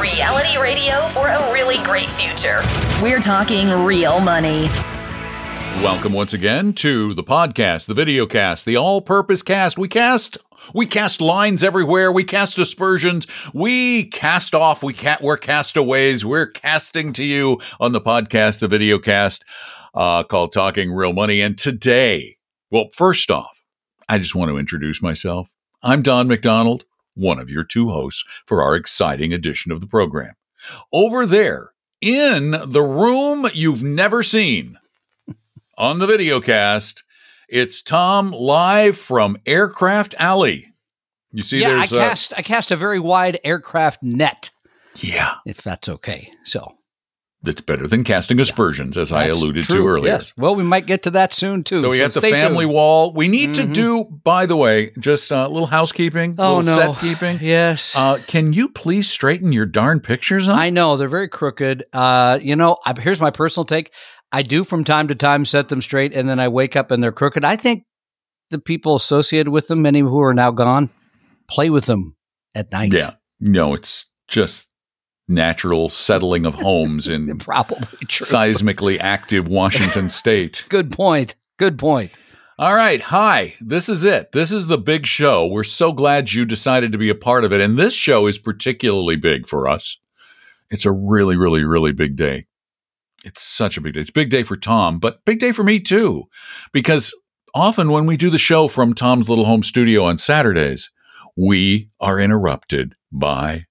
Reality radio for a really great future. We're talking real money. Welcome once again to the podcast, the video cast, the all purpose cast. We cast we cast lines everywhere. We cast aspersions. We cast off. We cat. We're castaways. We're casting to you on the podcast, the video cast, uh, called Talking Real Money. And today, well, first off, I just want to introduce myself. I'm Don McDonald, one of your two hosts for our exciting edition of the program. Over there in the room you've never seen on the video cast, it's Tom live from Aircraft Alley. You see, yeah, I there's uh, cast I cast a very wide aircraft net, yeah, if that's okay. So that's better than casting aspersions, as I alluded to earlier. Yes. Well, we might get to that soon too. So we got the stay family tuned. wall. We need to Mhm. do, by the way, just a little housekeeping, Oh little no, set keeping. Yes. Uh, can you please straighten your darn pictures up? I know they're very crooked. Uh, you know, I, here's my personal take. I do from time to time set them straight, and then I wake up and they're crooked. I think the people associated with them, many who are now gone, play with them at night. yeah, no, it's just natural settling of homes in probably true. seismically active Washington state. Good point. Good point. All right. Hi. This is it. This is the big show. We're so glad you decided to be a part of it. And this show is particularly big for us. It's a really, really, really big day. It's such a big day. It's a big day for Tom, but big day for me too. Because often when we do the show from Tom's little home studio on Saturdays, we are interrupted by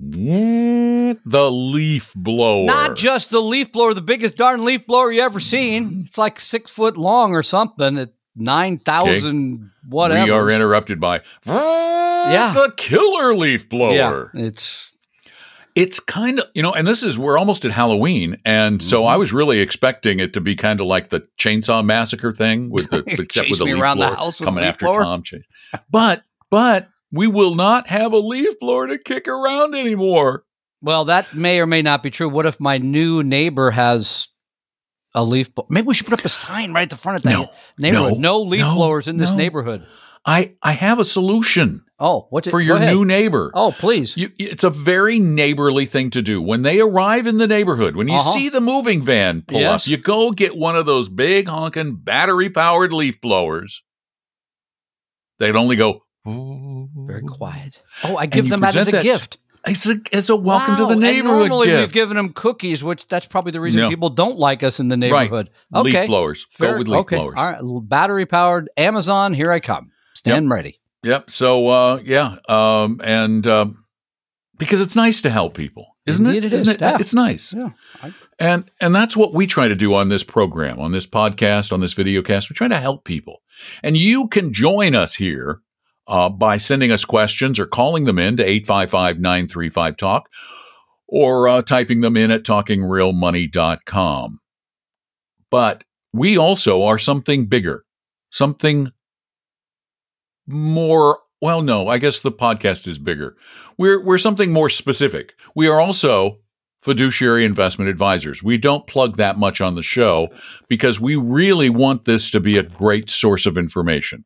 the leaf blower. Not just the leaf blower, the biggest darn leaf blower you ever seen. It's like six foot long or something at 9,000 whatever. We are interrupted by Yeah. the killer leaf blower. Yeah, it's It's kind of, you know, and this is, we're almost at Halloween. And so Mm-hmm. I was really expecting it to be kind of like the chainsaw massacre thing with the, except with the leaf around the blower house with coming after blower? Tom. But, but we will not have a leaf blower to kick around anymore. well, that may or may not be true. What if my new neighbor has a leaf blower? Maybe we should put up a sign right at the front of that No, neighborhood. no, No, leaf no, blowers in this neighborhood. I, I have a solution Oh, what's it for your new neighbor. Oh, please. You, it's a very neighborly thing to do. When they arrive in the neighborhood, when you Uh-huh. see the moving van pull Yes. up, you go get one of those big honking battery powered leaf blowers. They'd only go Very quiet. Oh, I give them that as a that- gift. As a, as a welcome to Wow, the and neighborhood normally we've given them cookies, which that's probably the reason No. people don't like us in the neighborhood. Leaf Okay. blowers. Go with leaf okay. blowers. All right. Battery powered Amazon. Here I come. Stand ready. Yep. So uh, yeah, um, and um, because it's nice to help people, isn't Indeed it? it Isn't is. it? Yeah. It's nice. Yeah. I- And and that's what we try to do on this program, on this podcast, on this video cast. We try to help people. And you can join us here uh, by sending us questions or calling them in to 855-935-TALK or uh, typing them in at talkingrealmoney.com. But we also are something bigger, something more well no i guess the podcast is bigger. We're we're something more specific. We are also fiduciary investment advisors. We don't plug that much on the show because we really want this to be a great source of information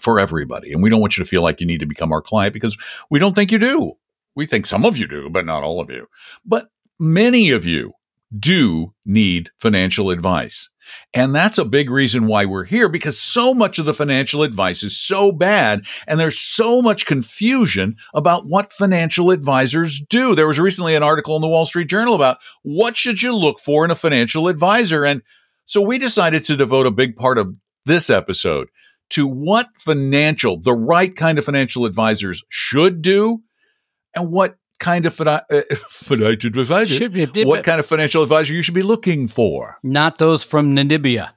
for everybody and we don't want you to feel like you need to become our client because we don't think you do we think some of you do but not all of you but many of you do need financial advice and that's a big reason why we're here because so much of the financial advice is so bad and there's so much confusion about what financial advisors do. There was recently an article in the Wall Street Journal about what should you look for in a financial advisor and so we decided to devote a big part of this episode to what financial the right kind of financial advisors should do and what kind of uh, financial advisor Should be- what kind of financial advisor you should be looking for. Not those from Namibia.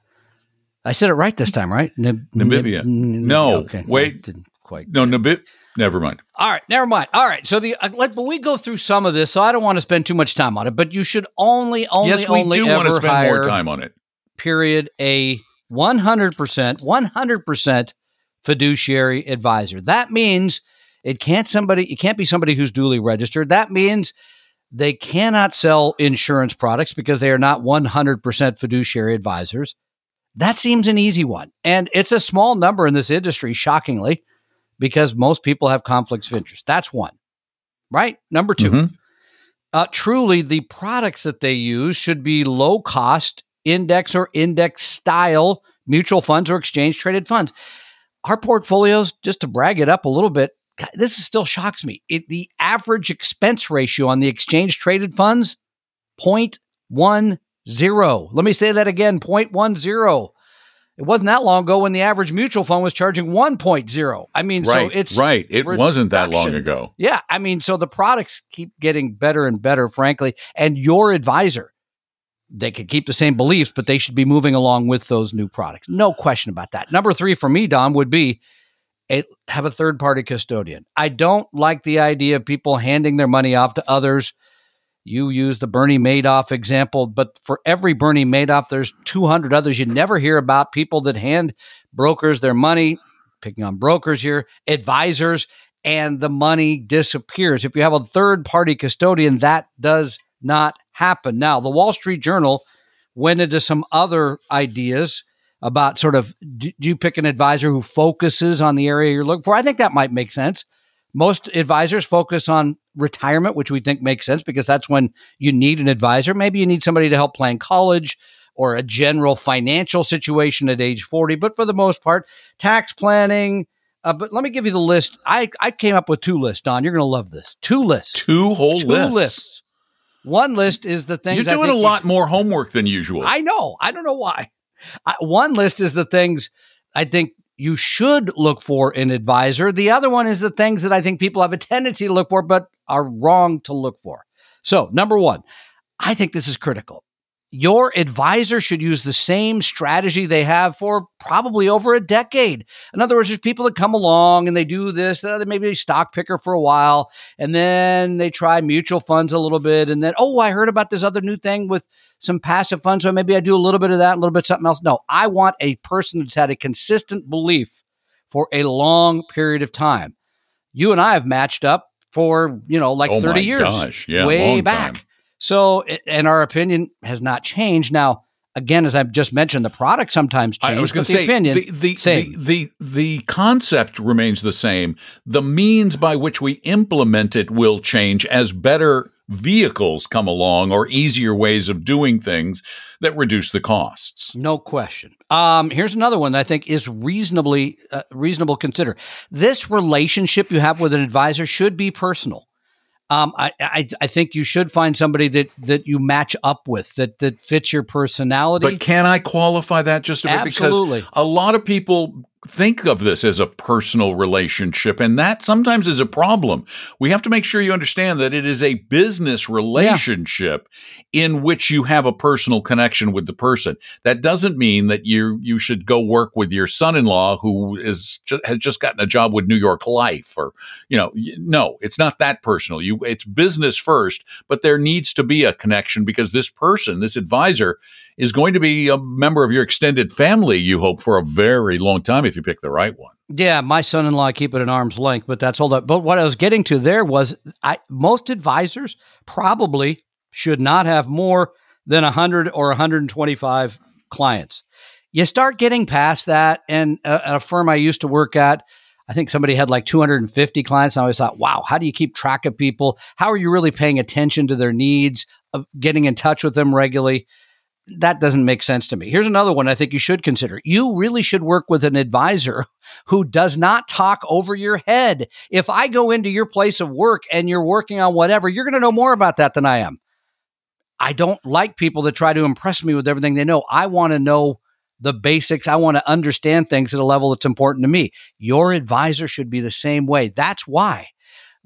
I said it right this time, right? Nib- Namibia. Nib- no, okay. wait. Didn't quite. No, Namibia. Never mind. All right, never mind. All right, so the uh, let, but we go through some of this, so I don't want to spend too much time on it. But you should only, only, yes, we only do want to spend more time on it. Period. A one hundred percent, one hundred percent fiduciary advisor. That means it can't somebody. It can't be somebody who's duly registered. That means they cannot sell insurance products because they are not one hundred percent fiduciary advisors. That seems an easy one, and it's a small number in this industry. Shockingly because most people have conflicts of interest. That's one, right? Number 2 mm-hmm. uh, truly, the products that they use should be low cost index or index style mutual funds or exchange traded funds. Our portfolios, just to brag it up a little bit, this is still shocks me. It, the average expense ratio on the exchange traded funds, 0.10. Let me say that again 0.10. It wasn't that long ago when the average mutual fund was charging 1.0. I mean, right, so it's right. It reduction. wasn't that long ago. Yeah. I mean, so the products keep getting better and better, frankly. And your advisor, they could keep the same beliefs, but they should be moving along with those new products. No question about that. Number three for me, Don, would be a, have a third party custodian. I don't like the idea of people handing their money off to others you use the Bernie Madoff example, but for every Bernie Madoff, there's 200 others you never hear about. People that hand brokers their money, picking on brokers here, advisors, and the money disappears. If you have a third party custodian, that does not happen. Now, the Wall Street Journal went into some other ideas about sort of do you pick an advisor who focuses on the area you're looking for? I think that might make sense. Most advisors focus on retirement, which we think makes sense because that's when you need an advisor. Maybe you need somebody to help plan college or a general financial situation at age 40. But for the most part, tax planning. Uh, but let me give you the list. I, I came up with two lists, Don. You're going to love this. Two lists. Two whole two lists. lists. One list is the things you're doing a lot more homework than usual. I know. I don't know why. I, one list is the things I think you should look for in advisor. The other one is the things that I think people have a tendency to look for, but are wrong to look for. So, number one, I think this is critical. Your advisor should use the same strategy they have for probably over a decade. In other words, there's people that come along and they do this, uh, they maybe a stock picker for a while, and then they try mutual funds a little bit, and then, oh, I heard about this other new thing with some passive funds, so maybe I do a little bit of that, a little bit something else. No, I want a person that's had a consistent belief for a long period of time. You and I have matched up for, you know, like oh 30 years. Gosh. Yeah, way back. Time. So, and our opinion has not changed. Now, again, as I've just mentioned, the product sometimes changes. I was going to say, opinion, the the, the, the, the concept remains the same. The means by which we implement it will change as better vehicles come along or easier ways of doing things that reduce the costs. No question. Um, here's another one that I think is reasonably uh, reasonable. Consider this relationship you have with an advisor should be personal. Um, I, I, I think you should find somebody that that you match up with that that fits your personality. But can I qualify that just a bit? Absolutely. Because a lot of people think of this as a personal relationship, and that sometimes is a problem. We have to make sure you understand that it is a business relationship yeah. in which you have a personal connection with the person. That doesn't mean that you you should go work with your son-in-law who is has just gotten a job with New York Life, or you know, no, it's not that personal. You it's business first, but there needs to be a connection because this person, this advisor, is going to be a member of your extended family, you hope, for a very long time if you pick the right one. Yeah, my son in law keep it at arm's length, but that's all that. But what I was getting to there was I, most advisors probably should not have more than 100 or 125 clients. You start getting past that, and a, a firm I used to work at, I think somebody had like 250 clients. And I always thought, wow, how do you keep track of people? How are you really paying attention to their needs, of getting in touch with them regularly? That doesn't make sense to me. Here's another one I think you should consider. You really should work with an advisor who does not talk over your head. If I go into your place of work and you're working on whatever, you're going to know more about that than I am. I don't like people that try to impress me with everything they know. I want to know the basics. I want to understand things at a level that's important to me. Your advisor should be the same way. That's why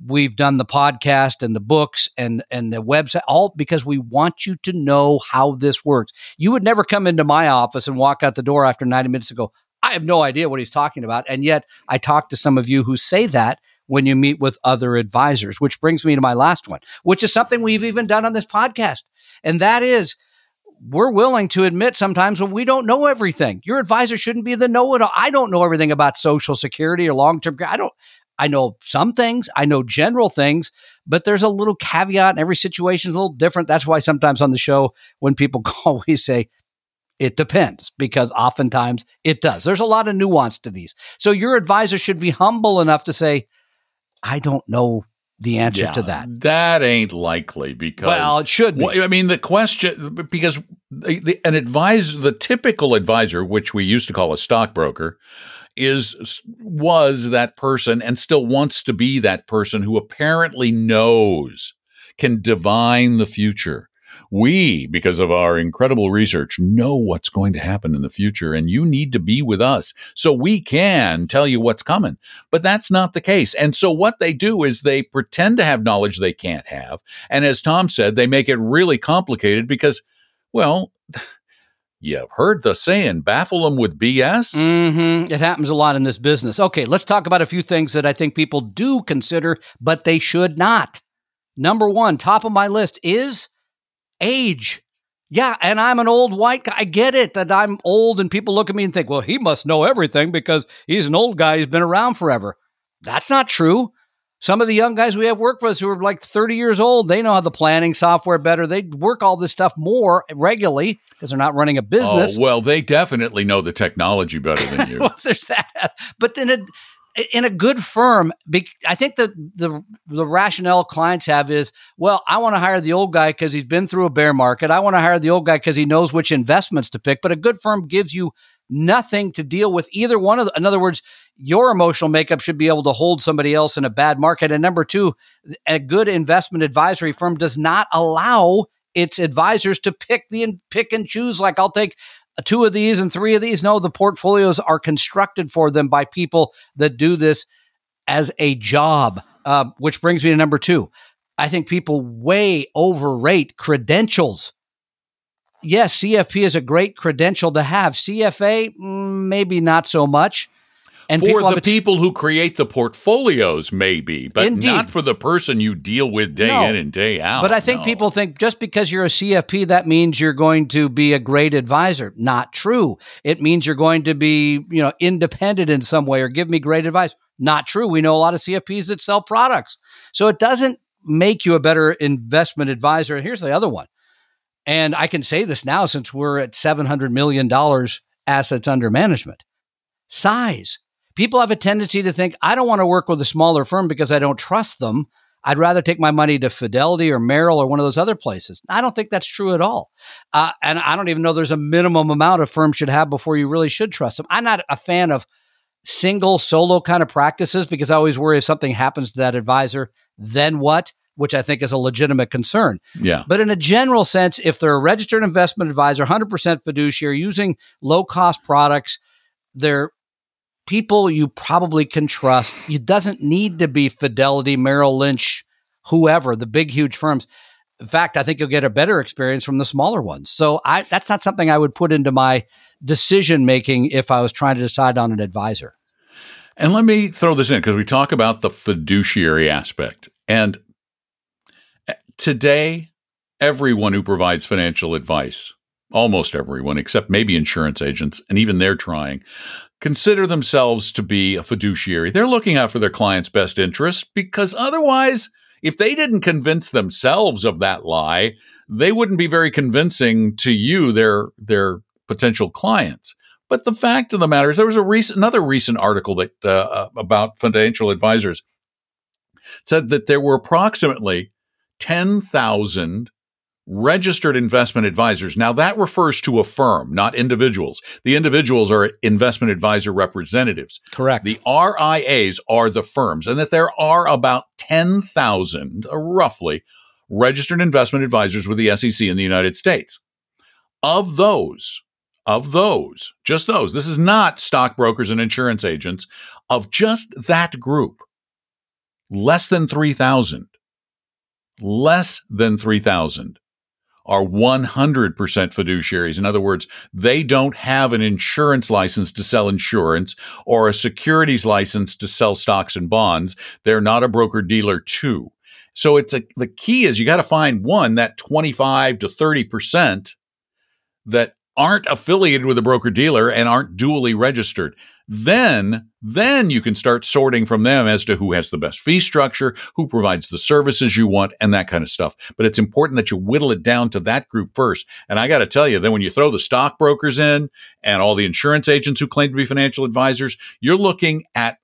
we've done the podcast and the books and and the website all because we want you to know how this works. You would never come into my office and walk out the door after 90 minutes and go, I have no idea what he's talking about. And yet I talk to some of you who say that when you meet with other advisors, which brings me to my last one, which is something we've even done on this podcast. And that is we're willing to admit sometimes when we don't know everything. Your advisor shouldn't be the know it all. I don't know everything about social security or long term. I don't, I know some things, I know general things, but there's a little caveat and every situation is a little different. That's why sometimes on the show, when people call, we say, it depends because oftentimes it does. There's a lot of nuance to these. So your advisor should be humble enough to say, I don't know the answer Yeah, to that. That ain't likely because Well, it should be. Well, I mean, the question because the, the, an advisor, the typical advisor, which we used to call a stockbroker, is was that person and still wants to be that person who apparently knows, can divine the future. We, because of our incredible research, know what's going to happen in the future, and you need to be with us so we can tell you what's coming. But that's not the case. And so, what they do is they pretend to have knowledge they can't have. And as Tom said, they make it really complicated because, well, you've heard the saying, baffle them with BS. hmm It happens a lot in this business. Okay, let's talk about a few things that I think people do consider, but they should not. Number one, top of my list is age. Yeah, and I'm an old white guy. I get it that I'm old, and people look at me and think, well, he must know everything because he's an old guy. He's been around forever. That's not true. Some of the young guys we have work for us who are like 30 years old, they know how the planning software better. They work all this stuff more regularly because they're not running a oh, business. Oh, well, they definitely know the technology better than you. well, there's that. But then it, in a good firm, I think that the the rationale clients have is, well, I want to hire the old guy because he's been through a bear market. I want to hire the old guy because he knows which investments to pick. But a good firm gives you nothing to deal with either one of. The, in other words, your emotional makeup should be able to hold somebody else in a bad market. And number two, a good investment advisory firm does not allow its advisors to pick the pick and choose. Like I'll take two of these and three of these. No, the portfolios are constructed for them by people that do this as a job. Uh, which brings me to number two. I think people way overrate credentials. Yes, CFP is a great credential to have. CFA, mm, maybe not so much. And for people the people who create the portfolios, maybe, but Indeed. not for the person you deal with day No. in and day out. But I think No. people think just because you're a CFP, that means you're going to be a great advisor. Not true. It means you're going to be, you know, independent in some way or give me great advice. Not true. We know a lot of CFPs that sell products. So it doesn't make you a better investment advisor. And here's the other one. And I can say this now since we're at $700 million assets under management. Size. People have a tendency to think, I don't want to work with a smaller firm because I don't trust them. I'd rather take my money to Fidelity or Merrill or one of those other places. I don't think that's true at all. Uh, and I don't even know there's a minimum amount a firm should have before you really should trust them. I'm not a fan of single solo kind of practices because I always worry if something happens to that advisor, then what? Which I think is a legitimate concern. yeah. But in a general sense, if they're a registered investment advisor, 100% fiduciary, using low cost products, they're people you probably can trust. It doesn't need to be Fidelity, Merrill Lynch, whoever, the big, huge firms. In fact, I think you'll get a better experience from the smaller ones. So I, that's not something I would put into my decision making if I was trying to decide on an advisor. And let me throw this in because we talk about the fiduciary aspect. And today, everyone who provides financial advice, almost everyone, except maybe insurance agents, and even they're trying, consider themselves to be a fiduciary. They're looking out for their clients' best interests because otherwise, if they didn't convince themselves of that lie, they wouldn't be very convincing to you, their their potential clients. But the fact of the matter is, there was a recent, another recent article that uh, about financial advisors said that there were approximately ten thousand registered investment advisors. Now that refers to a firm, not individuals. The individuals are investment advisor representatives. Correct. The RIAs are the firms, and that there are about 10,000, uh, roughly, registered investment advisors with the SEC in the United States. Of those, of those, just those, this is not stockbrokers and insurance agents, of just that group, less than 3,000, less than 3,000 are 100% fiduciaries. In other words, they don't have an insurance license to sell insurance or a securities license to sell stocks and bonds. They're not a broker dealer too. So it's a, the key is you got to find one that 25 to 30% that aren't affiliated with a broker dealer and aren't dually registered then then you can start sorting from them as to who has the best fee structure, who provides the services you want, and that kind of stuff. But it's important that you whittle it down to that group first. And I got to tell you, then when you throw the stockbrokers in and all the insurance agents who claim to be financial advisors, you're looking at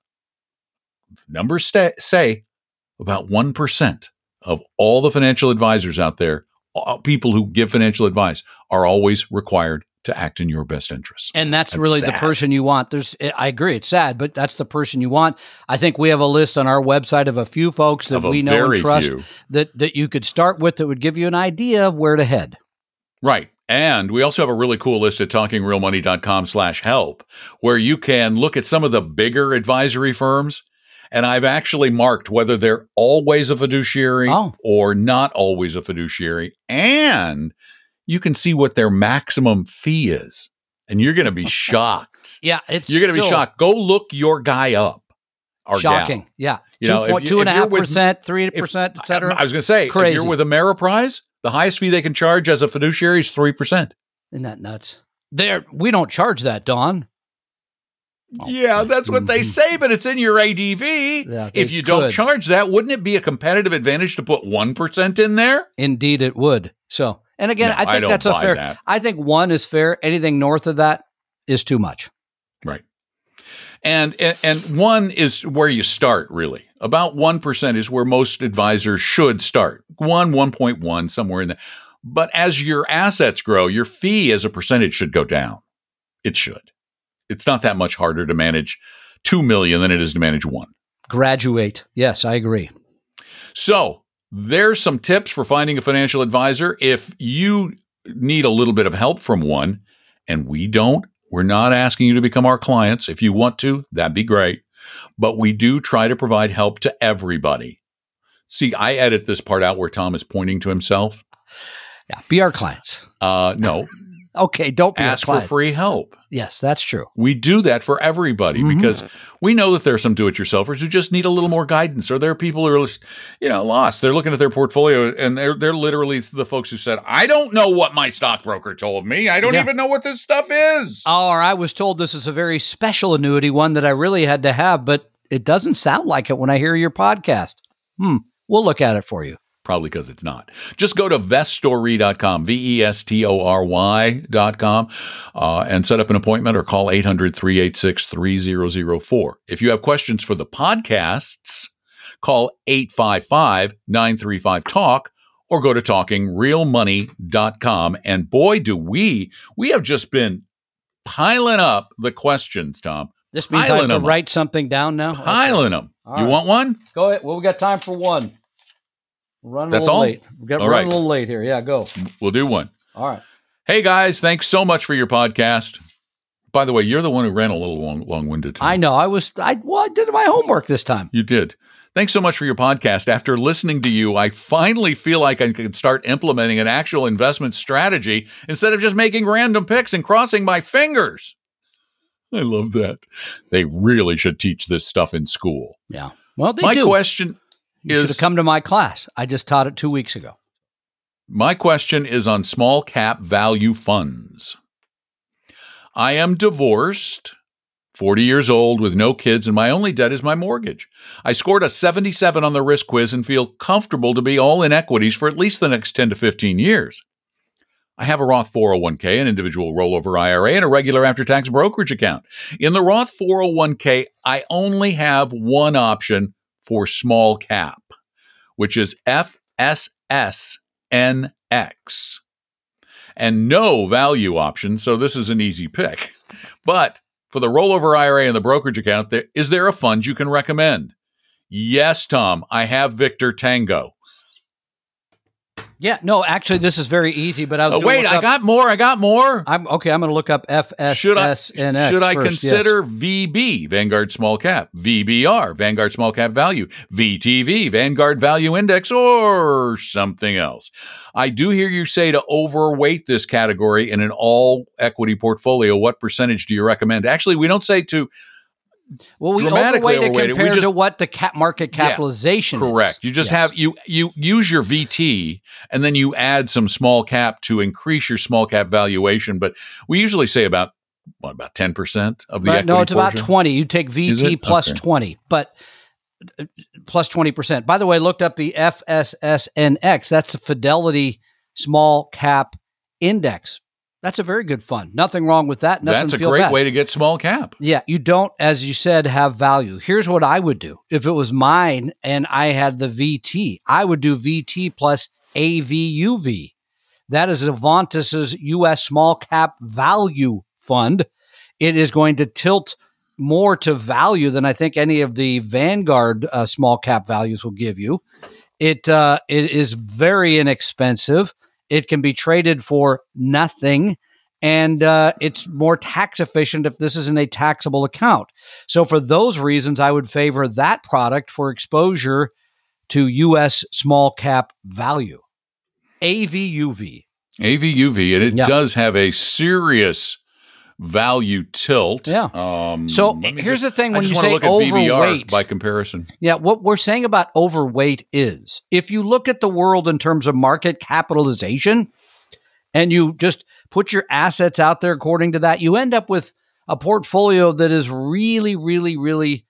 numbers st- say about 1% of all the financial advisors out there, people who give financial advice, are always required to act in your best interest. And that's, that's really sad. the person you want. There's I agree it's sad, but that's the person you want. I think we have a list on our website of a few folks that we know and trust few. that that you could start with that would give you an idea of where to head. Right. And we also have a really cool list at talkingrealmoney.com slash help where you can look at some of the bigger advisory firms. And I've actually marked whether they're always a fiduciary oh. or not always a fiduciary. And you can see what their maximum fee is, and you're going to be shocked. yeah, it's you're going to be shocked. Go look your guy up. Shocking. Gal. Yeah, you two, know, two and a half percent, three percent, etc. I was going to say, Crazy. if you're with Ameriprise, the highest fee they can charge as a fiduciary is three percent. Isn't that nuts? There, we don't charge that, Don. Oh. Yeah, that's what they say, but it's in your ADV. Yeah, if you could. don't charge that, wouldn't it be a competitive advantage to put 1% in there? Indeed, it would. So and again, no, I think I that's a fair. That. I think one is fair. Anything north of that is too much. Right. And, and and one is where you start really. About 1% is where most advisors should start. 1 1.1 somewhere in there. But as your assets grow, your fee as a percentage should go down. It should. It's not that much harder to manage 2 million than it is to manage 1. Graduate. Yes, I agree. So, there's some tips for finding a financial advisor. If you need a little bit of help from one, and we don't, we're not asking you to become our clients. If you want to, that'd be great. But we do try to provide help to everybody. See, I edit this part out where Tom is pointing to himself. Yeah, be our clients. Uh, no, okay, don't ask for free help. Yes, that's true. We do that for everybody mm-hmm. because we know that there are some do-it-yourselfers who just need a little more guidance, or there are people who are, you know, lost. They're looking at their portfolio and they're they're literally the folks who said, "I don't know what my stockbroker told me. I don't yeah. even know what this stuff is." Or I was told this is a very special annuity, one that I really had to have, but it doesn't sound like it when I hear your podcast. Hmm. We'll look at it for you. Probably because it's not. Just go to vestory.com, V E S T O R Y.com, uh, and set up an appointment or call 800 386 3004. If you have questions for the podcasts, call 855 935 TALK or go to talkingrealmoney.com. And boy, do we, we have just been piling up the questions, Tom. This means piling I have to write something down now? Piling okay. them. All you right. want one? Go ahead. Well, we got time for one. Running That's a little all? late. We got running right. a little late here. Yeah, go. We'll do one. All right. Hey guys, thanks so much for your podcast. By the way, you're the one who ran a little long, long-winded. I know. I was. I well, I did my homework this time. You did. Thanks so much for your podcast. After listening to you, I finally feel like I can start implementing an actual investment strategy instead of just making random picks and crossing my fingers. I love that. They really should teach this stuff in school. Yeah. Well, my do. question you should have come to my class. I just taught it two weeks ago. My question is on small cap value funds. I am divorced, 40 years old with no kids, and my only debt is my mortgage. I scored a 77 on the risk quiz and feel comfortable to be all in equities for at least the next 10 to 15 years. I have a Roth 401k, an individual rollover IRA, and a regular after tax brokerage account. In the Roth 401k, I only have one option for small cap, which is FSSNX, and no value option. So this is an easy pick. But for the rollover IRA and the brokerage account, there, is there a fund you can recommend? Yes, Tom, I have Victor Tango. Yeah, no, actually, this is very easy. But I was Oh, wait, I up- got more. I got more. I'm okay. I'm going to look up FSSNX. Should I should I first, yes. consider VB Vanguard Small Cap, VBR Vanguard Small Cap Value, VTV Vanguard Value Index, or something else? I do hear you say to overweight this category in an all equity portfolio. What percentage do you recommend? Actually, we don't say to Well, we dramatically overweight overweight it. Compared to just- what the cap market Yeah, capitalization. is. correct. You just Yes. have you you use your VT and then you add some small cap to increase your small cap valuation. But we usually say about what about ten percent of the But equity no, it's about twenty. You take VT plus Okay. twenty, but uh, plus twenty percent. By the way, I looked up the FSSNX. That's a Fidelity Small Cap Index. That's a very good fund. Nothing wrong with that. Nothing That's a great bad. way to get small cap. Yeah, you don't, as you said, have value. Here's what I would do if it was mine and I had the VT. I would do VT plus AVUV. That is Avantis's U.S. Small Cap Value Fund. It is going to tilt more to value than I think any of the Vanguard uh, small cap values will give you. It uh, it is very inexpensive. It can be traded for nothing and uh, it's more tax efficient if this isn't a taxable account. So, for those reasons, I would favor that product for exposure to U.S. small cap value. AVUV. AVUV, and it Yeah. does have a serious value tilt. Yeah. Um, So, here's just- the thing I when just you say look at VBR overweight. by comparison. Yeah, what we're saying about overweight is if you look at the world in terms of market capitalization and you just put your assets out there according to that, you end up with a portfolio that is really, really, really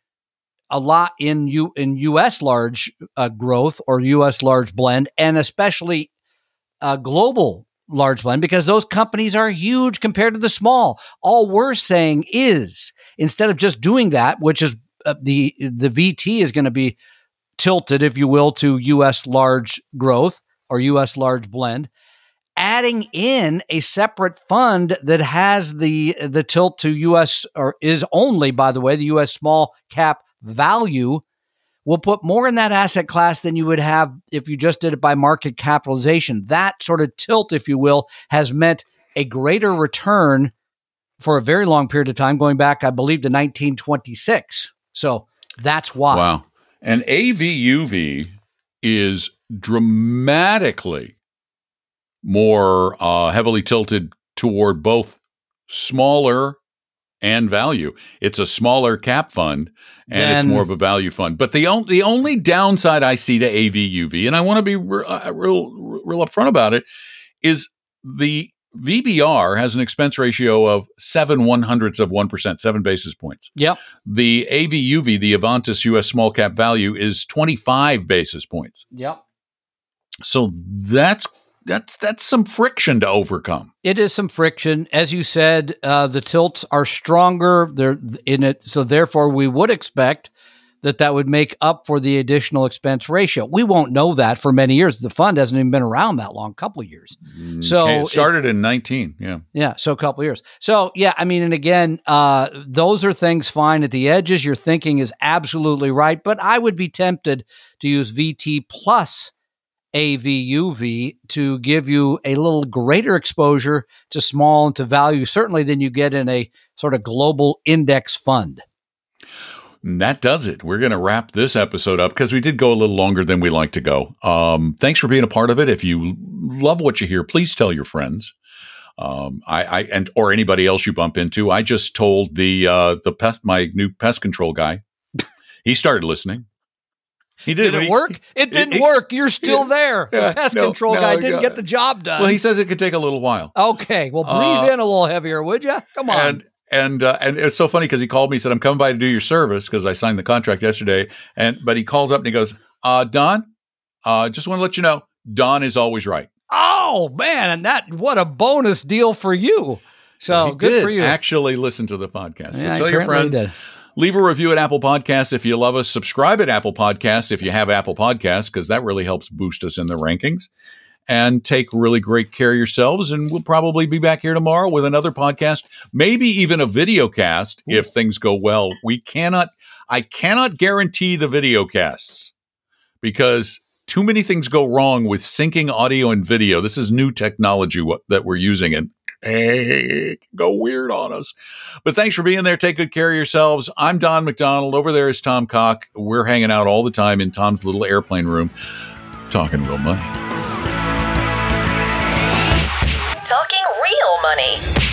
a lot in U in U.S. large uh, growth or U.S. large blend, and especially uh, global large blend because those companies are huge compared to the small. All we're saying is instead of just doing that, which is uh, the the VT is going to be tilted, if you will, to U.S. large growth or U.S. large blend. Adding in a separate fund that has the the tilt to U.S. or is only, by the way, the U.S. small cap value will put more in that asset class than you would have if you just did it by market capitalization. That sort of tilt, if you will, has meant a greater return for a very long period of time, going back, I believe, to 1926. So that's why. Wow. And AVUV is dramatically more uh, heavily tilted toward both smaller and value. It's a smaller cap fund and it's more of a value fund. But the, on- the only downside I see to AVUV, and I want to be re- uh, real, real upfront about it, is the VBR has an expense ratio of seven one hundredths of 1%, seven basis points. Yep. The AVUV, the Avantis US small cap value, is 25 basis points. Yep. So that's that's that's some friction to overcome. It is some friction, as you said. Uh, the tilts are stronger. They're in it, so therefore we would expect that that would make up for the additional expense ratio. We won't know that for many years. The fund hasn't even been around that long, couple of years. So Okay, it- it started in 19. Yeah. Yeah, so a couple of years. So yeah, I mean, and again, uh, those are things fine at the edges. Your thinking is absolutely right, but I would be tempted to use VT plus AVUV to give you a little greater exposure to small and to value, certainly than you get in a sort of global index fund. And that does it. We're going to wrap this episode up because we did go a little longer than we like to go. Um, thanks for being a part of it. If you love what you hear, please tell your friends. Um, I, I and or anybody else you bump into. I just told the uh, the pest my new pest control guy. he started listening. He did. Did He- it work? It didn't it- work. You're still there. Yeah, the pest no, control no, guy didn't get the job done. Well, he says it could take a little while. okay, well, breathe Uh, in a little heavier, would you? Come on. And and uh, and it's so funny because he called me. He said, "I'm coming by to do your service because I signed the contract yesterday." And but he calls up and he goes, uh, "Don, uh, just want to let you know, Don is always right." Oh man, and that what a bonus deal for you. So He good for you. Actually, listen to the podcast. So Yeah, tell your friends. did. Leave a review at Apple Podcasts if you love us. Subscribe at Apple Podcasts if you have Apple Podcasts because that really helps boost us in the rankings. And take really great care of yourselves. And we'll probably be back here tomorrow with another podcast, maybe even a video cast if things go well. We cannot, I cannot guarantee the video casts because too many things go wrong with syncing audio and video. This is new technology what, that we're using and hey, go weird on us. But thanks for being there. Take good care of yourselves. I'm Don McDonald. Over there is Tom Cock. We're hanging out all the time in Tom's little airplane room talking real money. Talking real money.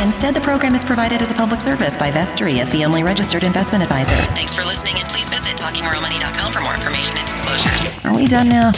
Instead, the program is provided as a public service by Vestory, a fee-only registered investment advisor. Thanks for listening, and please visit talkingrealmoney.com for more information and disclosures. Are we done now?